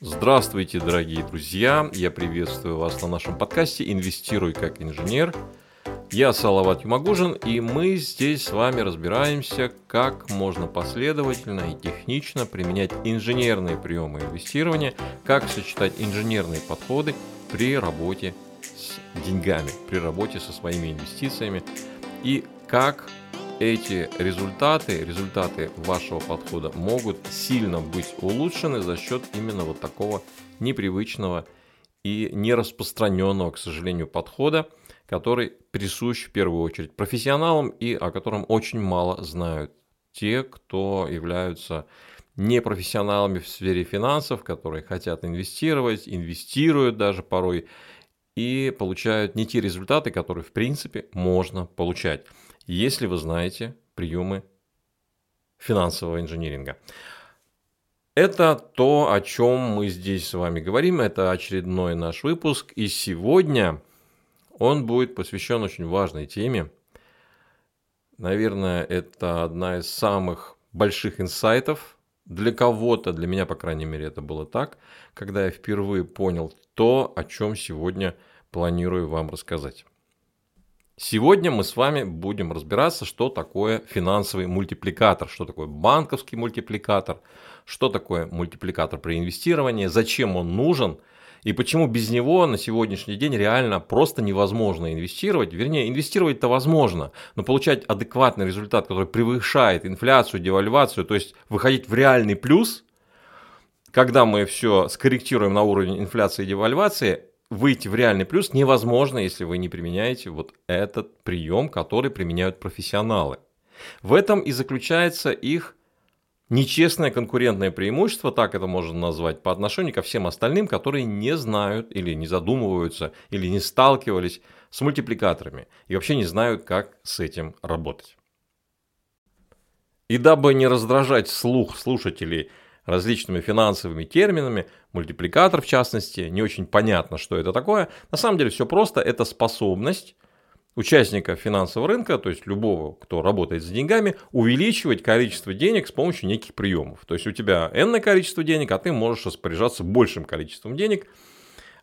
Здравствуйте, дорогие друзья! Я приветствую вас на нашем подкасте «Инвестируй как инженер». Я Салават Юмагужин, и мы здесь с вами разбираемся, как можно последовательно и технично применять инженерные приемы инвестирования, как сочетать инженерные подходы при работе с деньгами, при работе со своими инвестициями, и как эти результаты, результаты вашего подхода могут сильно быть улучшены за счет именно вот такого непривычного и нераспространенного, к сожалению, подхода, который присущ в первую очередь профессионалам и о котором очень мало знают те, кто являются непрофессионалами в сфере финансов, которые хотят инвестировать, инвестируют даже порой и получают не те результаты, которые в принципе можно получать если вы знаете приемы финансового инжиниринга. Это то, о чем мы здесь с вами говорим. Это очередной наш выпуск. И сегодня он будет посвящен очень важной теме. Наверное, это одна из самых больших инсайтов. Для кого-то, для меня, по крайней мере, это было так, когда я впервые понял то, о чем сегодня планирую вам рассказать. Сегодня мы с вами будем разбираться, что такое финансовый мультипликатор, что такое банковский мультипликатор, что такое мультипликатор при инвестировании, зачем он нужен и почему без него на сегодняшний день реально просто невозможно инвестировать. Вернее, инвестировать-то возможно, но получать адекватный результат, который превышает инфляцию, девальвацию, то есть выходить в реальный плюс, когда мы все скорректируем на уровень инфляции и девальвации, выйти в реальный плюс невозможно, если вы не применяете вот этот прием, который применяют профессионалы. В этом и заключается их нечестное конкурентное преимущество, так это можно назвать, по отношению ко всем остальным, которые не знают или не задумываются, или не сталкивались с мультипликаторами и вообще не знают, как с этим работать. И дабы не раздражать слух слушателей различными финансовыми терминами, мультипликатор в частности, не очень понятно, что это такое. На самом деле все просто, это способность участника финансового рынка, то есть любого, кто работает с деньгами, увеличивать количество денег с помощью неких приемов. То есть у тебя n количество денег, а ты можешь распоряжаться большим количеством денег.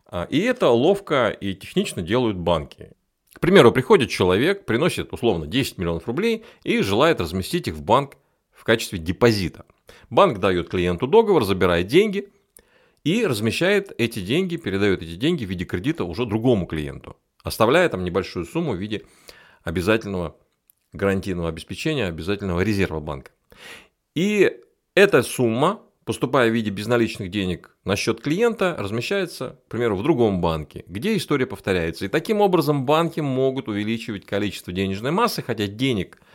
А, и это ловко и технично делают банки. К примеру, приходит человек, приносит условно 10 миллионов рублей и желает разместить их в банк в качестве депозита. Банк дает клиенту договор, забирает деньги и размещает эти деньги, передает эти деньги в виде кредита уже другому клиенту, оставляя там небольшую сумму в виде обязательного гарантийного обеспечения, обязательного резерва банка. И эта сумма, поступая в виде безналичных денег на счет клиента, размещается, к примеру, в другом банке, где история повторяется. И таким образом банки могут увеличивать количество денежной массы, хотя денег –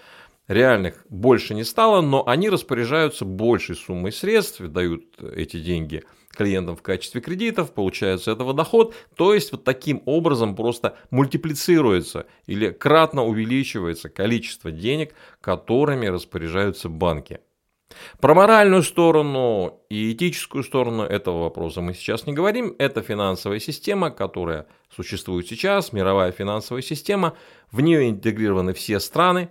реальных больше не стало, но они распоряжаются большей суммой средств, дают эти деньги клиентам в качестве кредитов, получают с этого доход, то есть вот таким образом просто мультиплицируется или кратно увеличивается количество денег, которыми распоряжаются банки. Про моральную сторону и этическую сторону этого вопроса мы сейчас не говорим. Это финансовая система, которая существует сейчас, мировая финансовая система. В нее интегрированы все страны,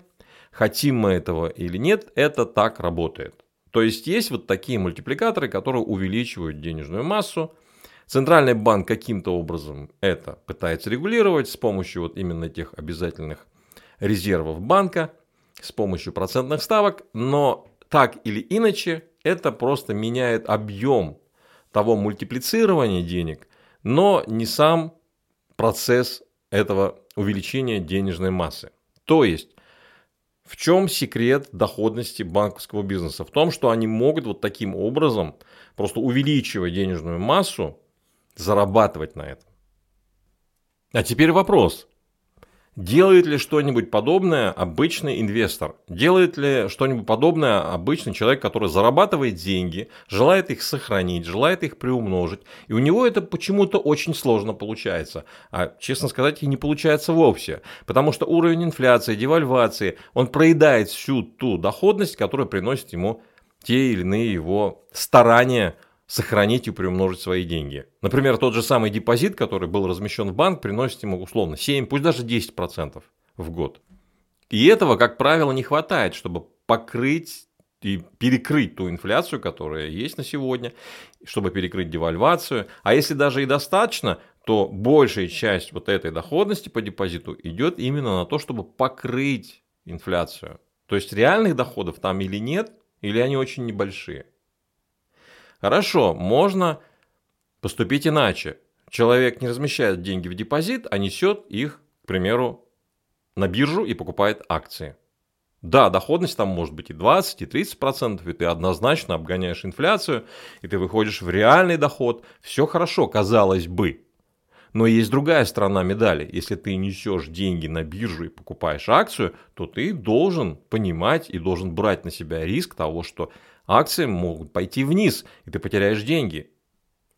хотим мы этого или нет, это так работает. То есть есть вот такие мультипликаторы, которые увеличивают денежную массу. Центральный банк каким-то образом это пытается регулировать с помощью вот именно тех обязательных резервов банка, с помощью процентных ставок, но так или иначе это просто меняет объем того мультиплицирования денег, но не сам процесс этого увеличения денежной массы. То есть в чем секрет доходности банковского бизнеса? В том, что они могут вот таким образом, просто увеличивая денежную массу, зарабатывать на этом. А теперь вопрос. Делает ли что-нибудь подобное обычный инвестор? Делает ли что-нибудь подобное обычный человек, который зарабатывает деньги, желает их сохранить, желает их приумножить, и у него это почему-то очень сложно получается. А, честно сказать, и не получается вовсе, потому что уровень инфляции, девальвации, он проедает всю ту доходность, которая приносит ему те или иные его старания – сохранить и приумножить свои деньги. Например, тот же самый депозит, который был размещен в банк, приносит ему условно 7, пусть даже 10% в год. И этого, как правило, не хватает, чтобы покрыть и перекрыть ту инфляцию, которая есть на сегодня, чтобы перекрыть девальвацию. А если даже и достаточно, то большая часть вот этой доходности по депозиту идет именно на то, чтобы покрыть инфляцию. То есть реальных доходов там или нет, или они очень небольшие. Хорошо, можно поступить иначе. Человек не размещает деньги в депозит, а несет их, к примеру, на биржу и покупает акции. Да, доходность там может быть и 20, и 30 процентов, и ты однозначно обгоняешь инфляцию, и ты выходишь в реальный доход. Все хорошо, казалось бы. Но есть другая сторона медали. Если ты несешь деньги на биржу и покупаешь акцию, то ты должен понимать и должен брать на себя риск того, что акции могут пойти вниз, и ты потеряешь деньги.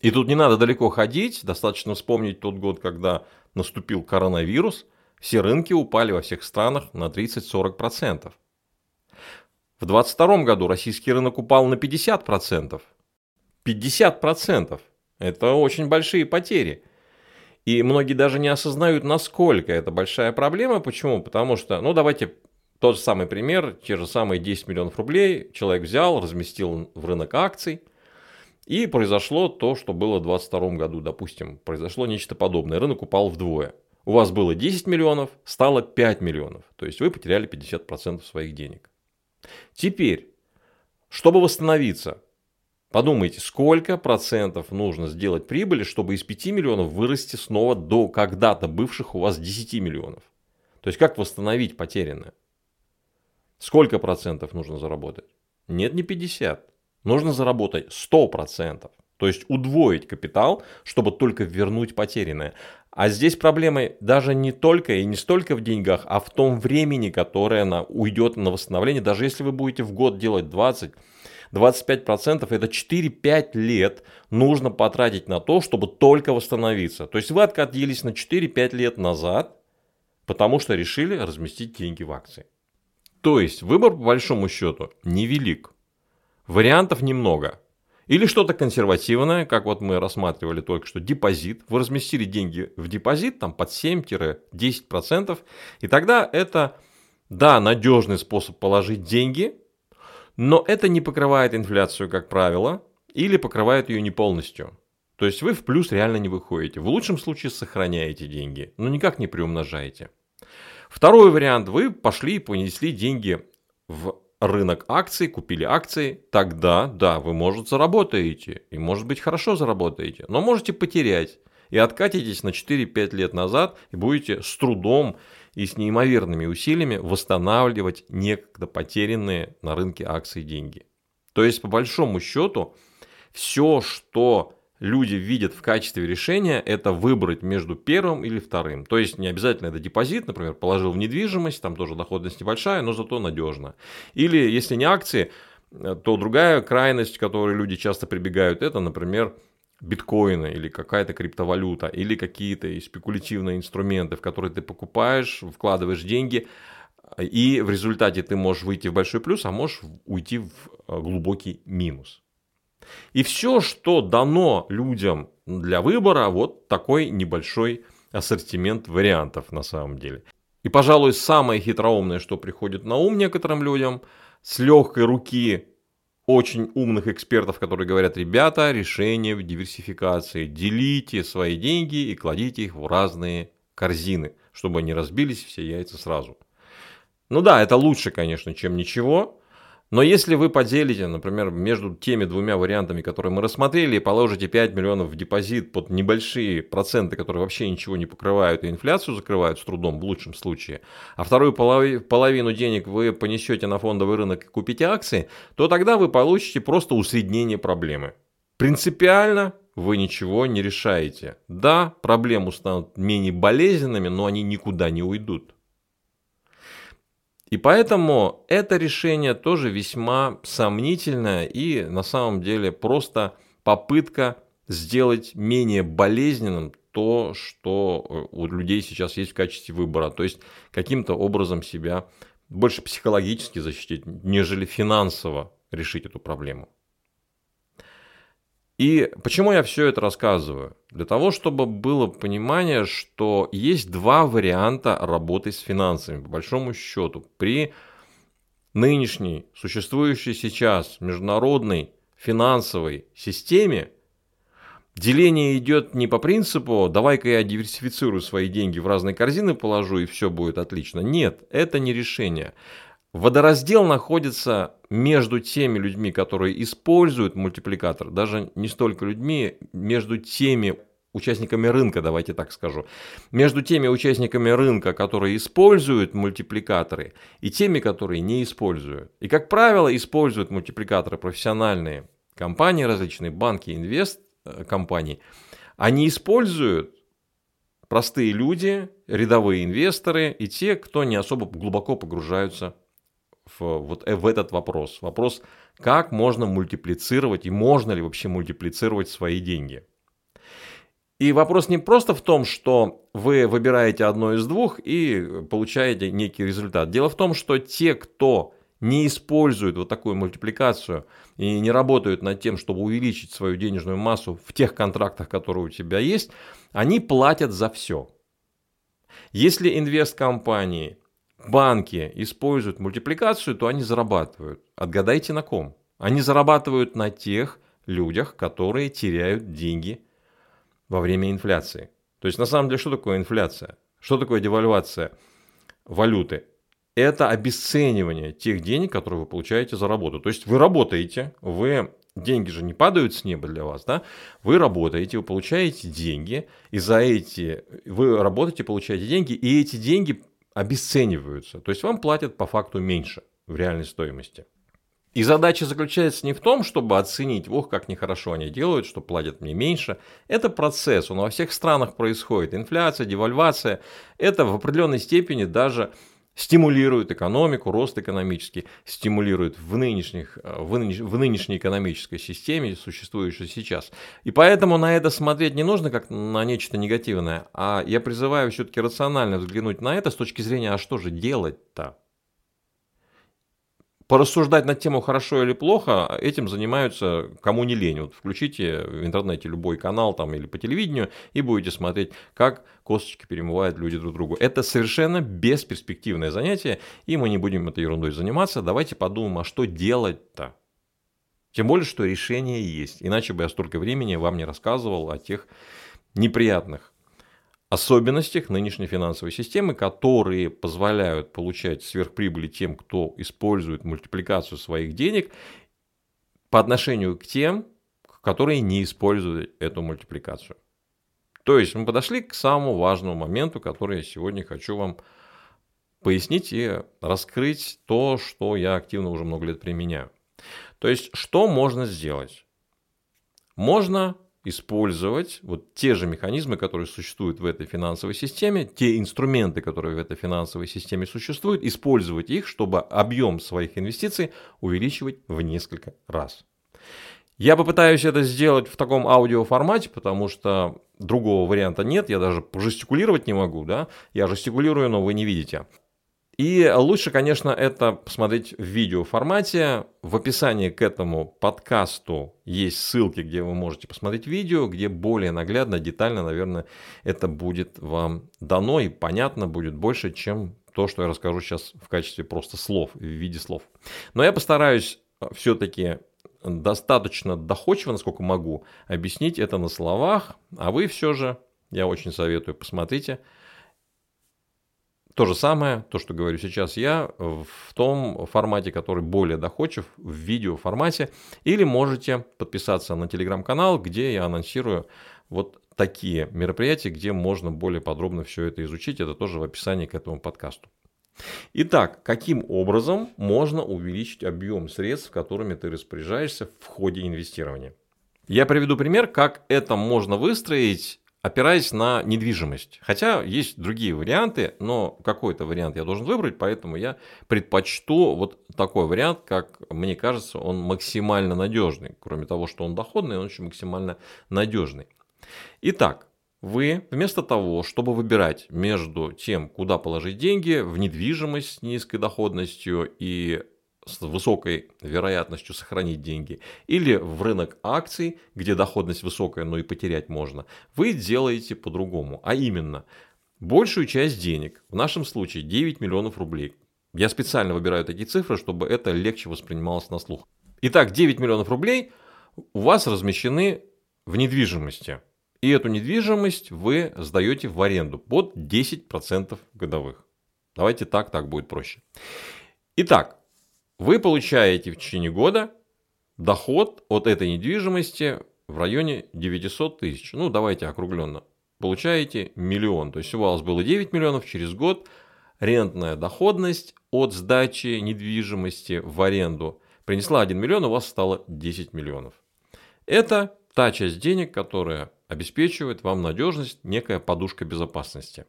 И тут не надо далеко ходить, достаточно вспомнить тот год, когда наступил коронавирус, все рынки упали во всех странах на 30-40%. В 2022 году российский рынок упал на 50%. 50%. Это очень большие потери. И многие даже не осознают, насколько это большая проблема. Почему? Потому что, ну давайте тот же самый пример, те же самые 10 миллионов рублей человек взял, разместил в рынок акций, и произошло то, что было в 2022 году, допустим, произошло нечто подобное, рынок упал вдвое. У вас было 10 миллионов, стало 5 миллионов, то есть вы потеряли 50% своих денег. Теперь, чтобы восстановиться, Подумайте, сколько процентов нужно сделать прибыли, чтобы из 5 миллионов вырасти снова до когда-то бывших у вас 10 миллионов. То есть как восстановить потерянное? Сколько процентов нужно заработать? Нет, не 50. Нужно заработать 100%. То есть удвоить капитал, чтобы только вернуть потерянное. А здесь проблемы даже не только и не столько в деньгах, а в том времени, которое на, уйдет на восстановление. Даже если вы будете в год делать 20, 25% это 4-5 лет нужно потратить на то, чтобы только восстановиться. То есть вы откатились на 4-5 лет назад, потому что решили разместить деньги в акции. То есть выбор по большому счету невелик. Вариантов немного. Или что-то консервативное, как вот мы рассматривали только что, депозит. Вы разместили деньги в депозит там под 7-10%, и тогда это, да, надежный способ положить деньги, но это не покрывает инфляцию, как правило, или покрывает ее не полностью. То есть вы в плюс реально не выходите. В лучшем случае сохраняете деньги, но никак не приумножаете. Второй вариант. Вы пошли и понесли деньги в рынок акций, купили акции, тогда, да, вы, может, заработаете, и, может быть, хорошо заработаете, но можете потерять, и откатитесь на 4-5 лет назад, и будете с трудом и с неимоверными усилиями восстанавливать некогда потерянные на рынке акций деньги. То есть, по большому счету, все, что люди видят в качестве решения, это выбрать между первым или вторым. То есть, не обязательно это депозит, например, положил в недвижимость, там тоже доходность небольшая, но зато надежно. Или, если не акции, то другая крайность, к которой люди часто прибегают, это, например, биткоины или какая-то криптовалюта, или какие-то спекулятивные инструменты, в которые ты покупаешь, вкладываешь деньги, и в результате ты можешь выйти в большой плюс, а можешь уйти в э, глубокий минус. И все, что дано людям для выбора, вот такой небольшой ассортимент вариантов на самом деле. И, пожалуй, самое хитроумное, что приходит на ум некоторым людям, с легкой руки очень умных экспертов, которые говорят, ребята, решение в диверсификации. Делите свои деньги и кладите их в разные корзины, чтобы они разбились все яйца сразу. Ну да, это лучше, конечно, чем ничего, но если вы поделите, например, между теми двумя вариантами, которые мы рассмотрели, и положите 5 миллионов в депозит под небольшие проценты, которые вообще ничего не покрывают и инфляцию закрывают с трудом в лучшем случае, а вторую половину денег вы понесете на фондовый рынок и купите акции, то тогда вы получите просто усреднение проблемы. Принципиально вы ничего не решаете. Да, проблемы станут менее болезненными, но они никуда не уйдут. И поэтому это решение тоже весьма сомнительное и на самом деле просто попытка сделать менее болезненным то, что э, у людей сейчас есть в качестве выбора. То есть каким-то образом себя больше психологически защитить, нежели финансово решить эту проблему. И почему я все это рассказываю? Для того, чтобы было понимание, что есть два варианта работы с финансами, по большому счету, при нынешней, существующей сейчас международной финансовой системе деление идет не по принципу «давай-ка я диверсифицирую свои деньги в разные корзины положу и все будет отлично». Нет, это не решение. Водораздел находится между теми людьми, которые используют мультипликатор, даже не столько людьми, между теми участниками рынка, давайте так скажу, между теми участниками рынка, которые используют мультипликаторы, и теми, которые не используют. И, как правило, используют мультипликаторы профессиональные компании, различные банки, инвест э, компании. Они используют простые люди, рядовые инвесторы и те, кто не особо глубоко погружаются в, вот, э, в этот вопрос. Вопрос, как можно мультиплицировать и можно ли вообще мультиплицировать свои деньги. И вопрос не просто в том, что вы выбираете одно из двух и получаете некий результат. Дело в том, что те, кто не используют вот такую мультипликацию и не работают над тем, чтобы увеличить свою денежную массу в тех контрактах, которые у тебя есть, они платят за все. Если инвесткомпании, банки используют мультипликацию, то они зарабатывают. Отгадайте на ком? Они зарабатывают на тех людях, которые теряют деньги во время инфляции. То есть на самом деле что такое инфляция? Что такое девальвация валюты? Это обесценивание тех денег, которые вы получаете за работу. То есть вы работаете, вы деньги же не падают с неба для вас, да? Вы работаете, вы получаете деньги, и за эти вы работаете, получаете деньги, и эти деньги обесцениваются. То есть вам платят по факту меньше в реальной стоимости. И задача заключается не в том, чтобы оценить, ох, как нехорошо они делают, что платят мне меньше. Это процесс, он во всех странах происходит. Инфляция, девальвация. Это в определенной степени даже стимулирует экономику, рост экономический, стимулирует в, нынешних, в, нынеш, в нынешней экономической системе, существующей сейчас. И поэтому на это смотреть не нужно как на нечто негативное, а я призываю все-таки рационально взглянуть на это с точки зрения, а что же делать-то? Порассуждать над тему хорошо или плохо, этим занимаются кому не лень. Вот включите в интернете любой канал там или по телевидению и будете смотреть, как косточки перемывают люди друг другу. Это совершенно бесперспективное занятие, и мы не будем этой ерундой заниматься. Давайте подумаем, а что делать-то? Тем более, что решение есть. Иначе бы я столько времени вам не рассказывал о тех неприятных особенностях нынешней финансовой системы, которые позволяют получать сверхприбыли тем, кто использует мультипликацию своих денег по отношению к тем, которые не используют эту мультипликацию. То есть мы подошли к самому важному моменту, который я сегодня хочу вам пояснить и раскрыть то, что я активно уже много лет применяю. То есть что можно сделать? Можно использовать вот те же механизмы, которые существуют в этой финансовой системе, те инструменты, которые в этой финансовой системе существуют, использовать их, чтобы объем своих инвестиций увеличивать в несколько раз. Я попытаюсь это сделать в таком аудиоформате, потому что другого варианта нет, я даже жестикулировать не могу, да, я жестикулирую, но вы не видите. И лучше, конечно, это посмотреть в видеоформате. В описании к этому подкасту есть ссылки, где вы можете посмотреть видео, где более наглядно, детально, наверное, это будет вам дано и понятно будет больше, чем то, что я расскажу сейчас в качестве просто слов, в виде слов. Но я постараюсь все-таки достаточно доходчиво, насколько могу, объяснить это на словах, а вы все же, я очень советую, посмотрите – то же самое, то, что говорю сейчас я, в том формате, который более доходчив, в видеоформате. Или можете подписаться на телеграм-канал, где я анонсирую вот такие мероприятия, где можно более подробно все это изучить. Это тоже в описании к этому подкасту. Итак, каким образом можно увеличить объем средств, которыми ты распоряжаешься в ходе инвестирования? Я приведу пример, как это можно выстроить опираясь на недвижимость. Хотя есть другие варианты, но какой-то вариант я должен выбрать, поэтому я предпочту вот такой вариант, как мне кажется, он максимально надежный. Кроме того, что он доходный, он еще максимально надежный. Итак, вы вместо того, чтобы выбирать между тем, куда положить деньги, в недвижимость с низкой доходностью и с высокой вероятностью сохранить деньги, или в рынок акций, где доходность высокая, но и потерять можно, вы делаете по-другому. А именно, большую часть денег, в нашем случае 9 миллионов рублей, Я специально выбираю такие цифры, чтобы это легче воспринималось на слух. Итак, 9 миллионов рублей у вас размещены в недвижимости. И эту недвижимость вы сдаете в аренду под 10% годовых. Давайте так, так будет проще. Итак, вы получаете в течение года доход от этой недвижимости в районе 900 тысяч. Ну, давайте округленно. Получаете миллион. То есть у вас было 9 миллионов, через год рентная доходность от сдачи недвижимости в аренду принесла 1 миллион, у вас стало 10 миллионов. Это та часть денег, которая обеспечивает вам надежность, некая подушка безопасности.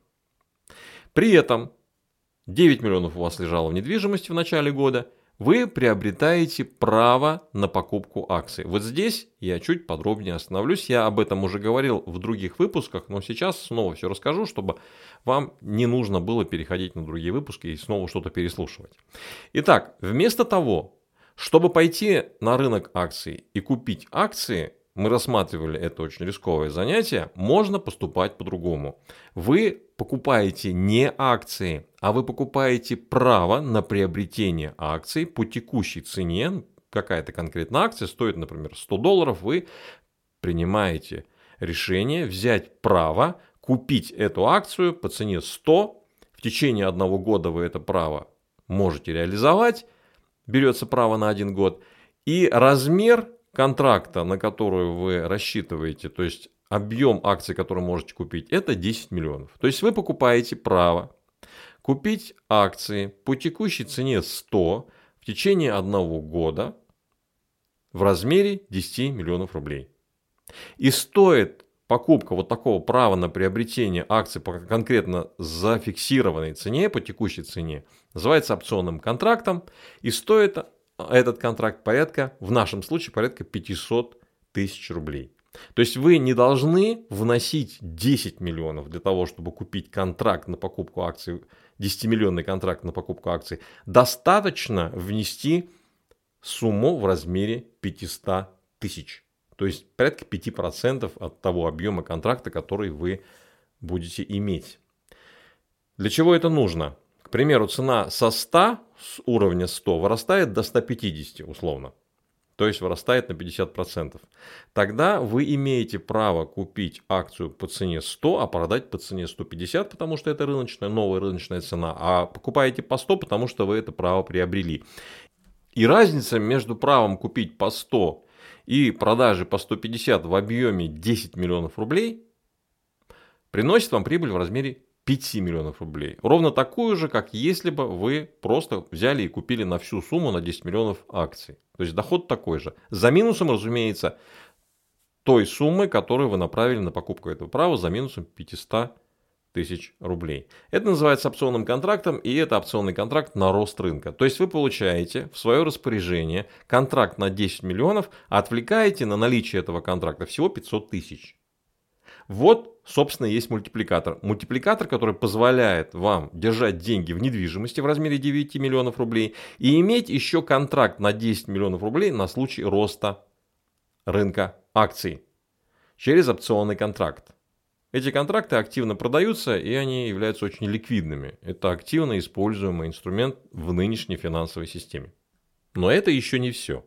При этом 9 миллионов у вас лежало в недвижимости в начале года – вы приобретаете право на покупку акций. Вот здесь я чуть подробнее остановлюсь. Я об этом уже говорил в других выпусках, но сейчас снова все расскажу, чтобы вам не нужно было переходить на другие выпуски и снова что-то переслушивать. Итак, вместо того, чтобы пойти на рынок акций и купить акции, мы рассматривали это очень рисковое занятие, можно поступать по-другому. Вы покупаете не акции, а вы покупаете право на приобретение акций по текущей цене. Какая-то конкретная акция стоит, например, 100 долларов, вы принимаете решение взять право купить эту акцию по цене 100. В течение одного года вы это право можете реализовать, берется право на один год, и размер контракта, на которую вы рассчитываете, то есть объем акций, который можете купить, это 10 миллионов. То есть вы покупаете право купить акции по текущей цене 100 в течение одного года в размере 10 миллионов рублей. И стоит покупка вот такого права на приобретение акций по конкретно зафиксированной цене, по текущей цене, называется опционным контрактом и стоит этот контракт порядка, в нашем случае порядка 500 тысяч рублей. То есть вы не должны вносить 10 миллионов для того, чтобы купить контракт на покупку акций, 10-миллионный контракт на покупку акций. Достаточно внести сумму в размере 500 тысяч. То есть порядка 5% от того объема контракта, который вы будете иметь. Для чего это нужно? К примеру, цена со 100 с уровня 100 вырастает до 150 условно. То есть вырастает на 50%. Тогда вы имеете право купить акцию по цене 100, а продать по цене 150, потому что это рыночная, новая рыночная цена. А покупаете по 100, потому что вы это право приобрели. И разница между правом купить по 100 и продажей по 150 в объеме 10 миллионов рублей приносит вам прибыль в размере 5 миллионов рублей. Ровно такую же, как если бы вы просто взяли и купили на всю сумму на 10 миллионов акций. То есть доход такой же. За минусом, разумеется, той суммы, которую вы направили на покупку этого права, за минусом 500 тысяч рублей. Это называется опционным контрактом, и это опционный контракт на рост рынка. То есть вы получаете в свое распоряжение контракт на 10 миллионов, а отвлекаете на наличие этого контракта всего 500 тысяч. Вот, собственно, есть мультипликатор. Мультипликатор, который позволяет вам держать деньги в недвижимости в размере 9 миллионов рублей и иметь еще контракт на 10 миллионов рублей на случай роста рынка акций через опционный контракт. Эти контракты активно продаются, и они являются очень ликвидными. Это активно используемый инструмент в нынешней финансовой системе. Но это еще не все.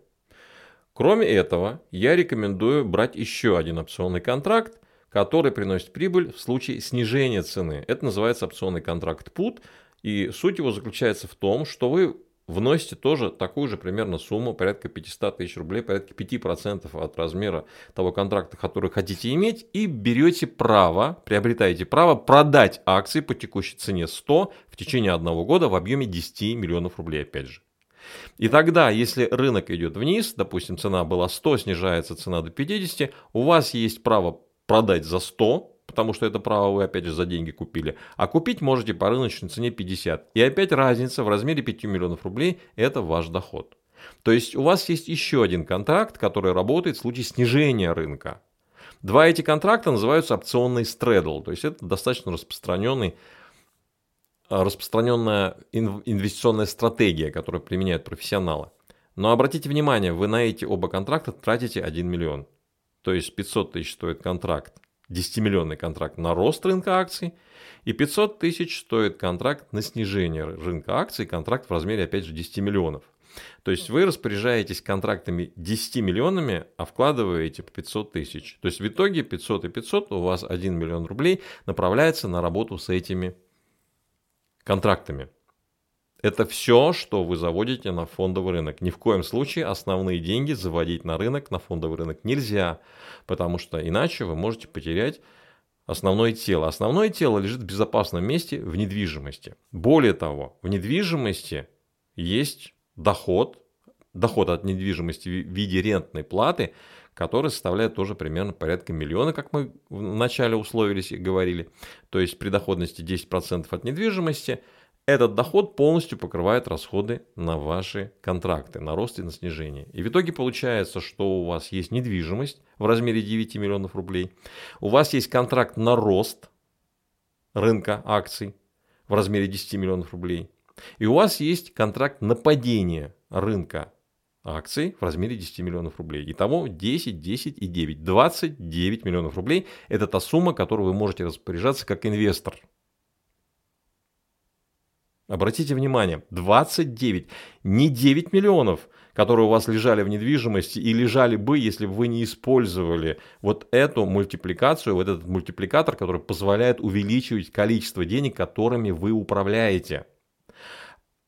Кроме этого, я рекомендую брать еще один опционный контракт, который приносит прибыль в случае снижения цены. Это называется опционный контракт PUT. И суть его заключается в том, что вы вносите тоже такую же примерно сумму, порядка 500 тысяч рублей, порядка 5% от размера того контракта, который хотите иметь, и берете право, приобретаете право продать акции по текущей цене 100 в течение одного года в объеме 10 миллионов рублей, опять же. И тогда, если рынок идет вниз, допустим, цена была 100, снижается цена до 50, у вас есть право продать за 100, потому что это право вы опять же за деньги купили, а купить можете по рыночной цене 50. И опять разница в размере 5 миллионов рублей – это ваш доход. То есть у вас есть еще один контракт, который работает в случае снижения рынка. Два эти контракта называются опционный стредл, то есть это достаточно распространенный распространенная инвестиционная стратегия, которую применяют профессионалы. Но обратите внимание, вы на эти оба контракта тратите 1 миллион. То есть 500 тысяч стоит контракт, 10-миллионный контракт на рост рынка акций, и 500 тысяч стоит контракт на снижение рынка акций, контракт в размере, опять же, 10 миллионов. То есть вы распоряжаетесь контрактами 10 миллионами, а вкладываете по 500 тысяч. То есть в итоге 500 и 500 у вас 1 миллион рублей направляется на работу с этими контрактами. Это все, что вы заводите на фондовый рынок. Ни в коем случае основные деньги заводить на рынок, на фондовый рынок нельзя, потому что иначе вы можете потерять основное тело. Основное тело лежит в безопасном месте в недвижимости. Более того, в недвижимости есть доход, доход от недвижимости в виде рентной платы, который составляет тоже примерно порядка миллиона, как мы вначале условились и говорили. То есть при доходности 10% от недвижимости – этот доход полностью покрывает расходы на ваши контракты, на рост и на снижение. И в итоге получается, что у вас есть недвижимость в размере 9 миллионов рублей, у вас есть контракт на рост рынка акций в размере 10 миллионов рублей, и у вас есть контракт на падение рынка акций в размере 10 миллионов рублей. Итого 10, 10 и 9. 29 миллионов рублей – это та сумма, которую вы можете распоряжаться как инвестор – Обратите внимание, 29, не 9 миллионов, которые у вас лежали в недвижимости и лежали бы, если бы вы не использовали вот эту мультипликацию, вот этот мультипликатор, который позволяет увеличивать количество денег, которыми вы управляете.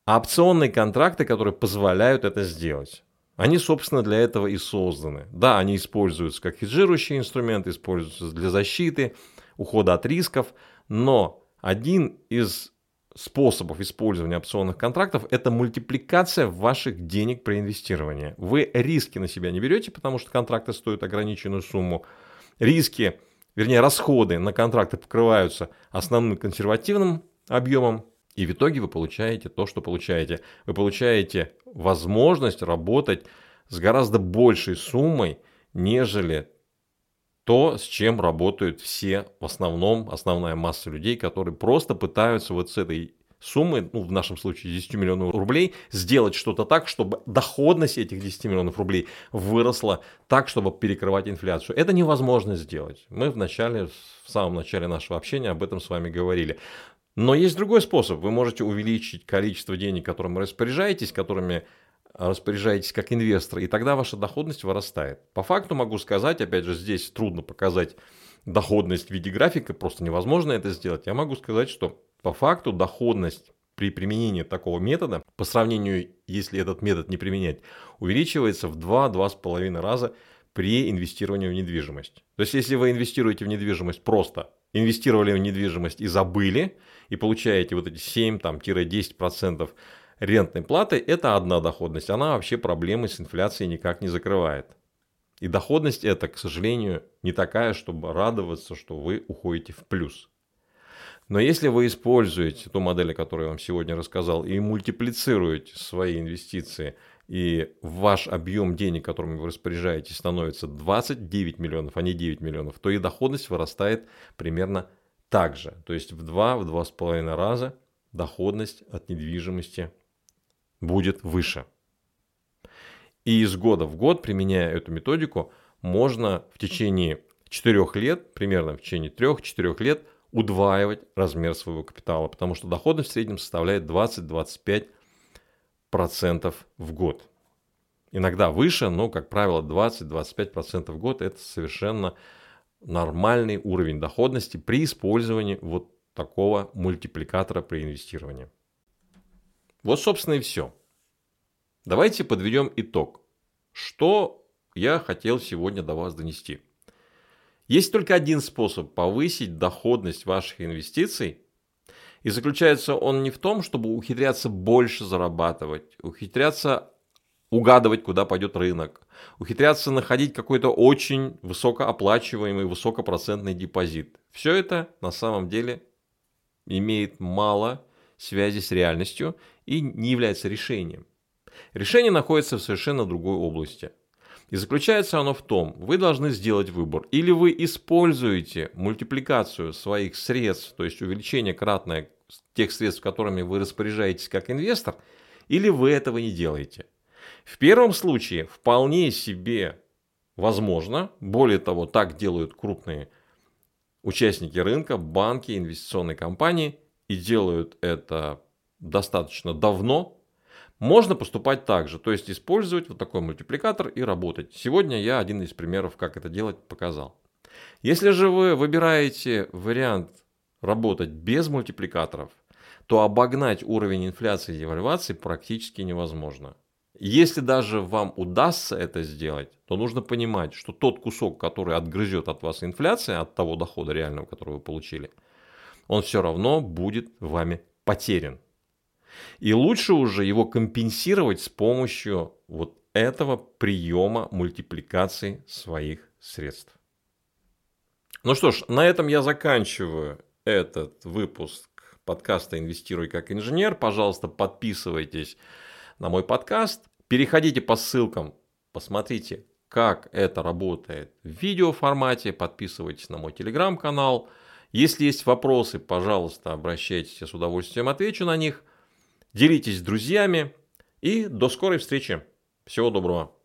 Опционные контракты, которые позволяют это сделать. Они, собственно, для этого и созданы. Да, они используются как хеджирующий инструмент, используются для защиты, ухода от рисков, но один из способов использования опционных контрактов – это мультипликация ваших денег при инвестировании. Вы риски на себя не берете, потому что контракты стоят ограниченную сумму. Риски, вернее расходы на контракты покрываются основным консервативным объемом, и в итоге вы получаете то, что получаете. Вы получаете возможность работать с гораздо большей суммой, нежели то, с чем работают все, в основном, основная масса людей, которые просто пытаются вот с этой суммы, ну, в нашем случае 10 миллионов рублей, сделать что-то так, чтобы доходность этих 10 миллионов рублей выросла так, чтобы перекрывать инфляцию. Это невозможно сделать. Мы в начале, в самом начале нашего общения об этом с вами говорили. Но есть другой способ. Вы можете увеличить количество денег, которым вы распоряжаетесь, которыми распоряжаетесь как инвестор, и тогда ваша доходность вырастает. По факту могу сказать, опять же, здесь трудно показать доходность в виде графика, просто невозможно это сделать. Я могу сказать, что по факту доходность при применении такого метода, по сравнению, если этот метод не применять, увеличивается в 2-2,5 раза при инвестировании в недвижимость. То есть, если вы инвестируете в недвижимость просто, инвестировали в недвижимость и забыли, и получаете вот эти 7-10% рентной платы – это одна доходность. Она вообще проблемы с инфляцией никак не закрывает. И доходность это, к сожалению, не такая, чтобы радоваться, что вы уходите в плюс. Но если вы используете ту модель, о которой я вам сегодня рассказал, и мультиплицируете свои инвестиции, и ваш объем денег, которым вы распоряжаетесь, становится 29 миллионов, а не 9 миллионов, то и доходность вырастает примерно так же. То есть в 2-2,5 раза доходность от недвижимости будет выше. И из года в год, применяя эту методику, можно в течение 4 лет, примерно в течение 3-4 лет, удваивать размер своего капитала, потому что доходность в среднем составляет 20-25% в год. Иногда выше, но, как правило, 20-25% в год – это совершенно нормальный уровень доходности при использовании вот такого мультипликатора при инвестировании. Вот, собственно, и все. Давайте подведем итог. Что я хотел сегодня до вас донести? Есть только один способ повысить доходность ваших инвестиций. И заключается он не в том, чтобы ухитряться больше зарабатывать, ухитряться угадывать, куда пойдет рынок, ухитряться находить какой-то очень высокооплачиваемый, высокопроцентный депозит. Все это на самом деле имеет мало связи с реальностью и не является решением. Решение находится в совершенно другой области. И заключается оно в том, вы должны сделать выбор. Или вы используете мультипликацию своих средств, то есть увеличение кратное тех средств, которыми вы распоряжаетесь как инвестор, или вы этого не делаете. В первом случае вполне себе возможно, более того, так делают крупные участники рынка, банки, инвестиционные компании и делают это достаточно давно, можно поступать так же, то есть использовать вот такой мультипликатор и работать. Сегодня я один из примеров, как это делать, показал. Если же вы выбираете вариант работать без мультипликаторов, то обогнать уровень инфляции и девальвации практически невозможно. Если даже вам удастся это сделать, то нужно понимать, что тот кусок, который отгрызет от вас инфляция, от того дохода реального, который вы получили, он все равно будет вами потерян. И лучше уже его компенсировать с помощью вот этого приема мультипликации своих средств. Ну что ж, на этом я заканчиваю этот выпуск подкаста «Инвестируй как инженер». Пожалуйста, подписывайтесь на мой подкаст. Переходите по ссылкам, посмотрите, как это работает в видеоформате. Подписывайтесь на мой телеграм-канал. Если есть вопросы, пожалуйста, обращайтесь, я с удовольствием отвечу на них. Делитесь с друзьями и до скорой встречи. Всего доброго.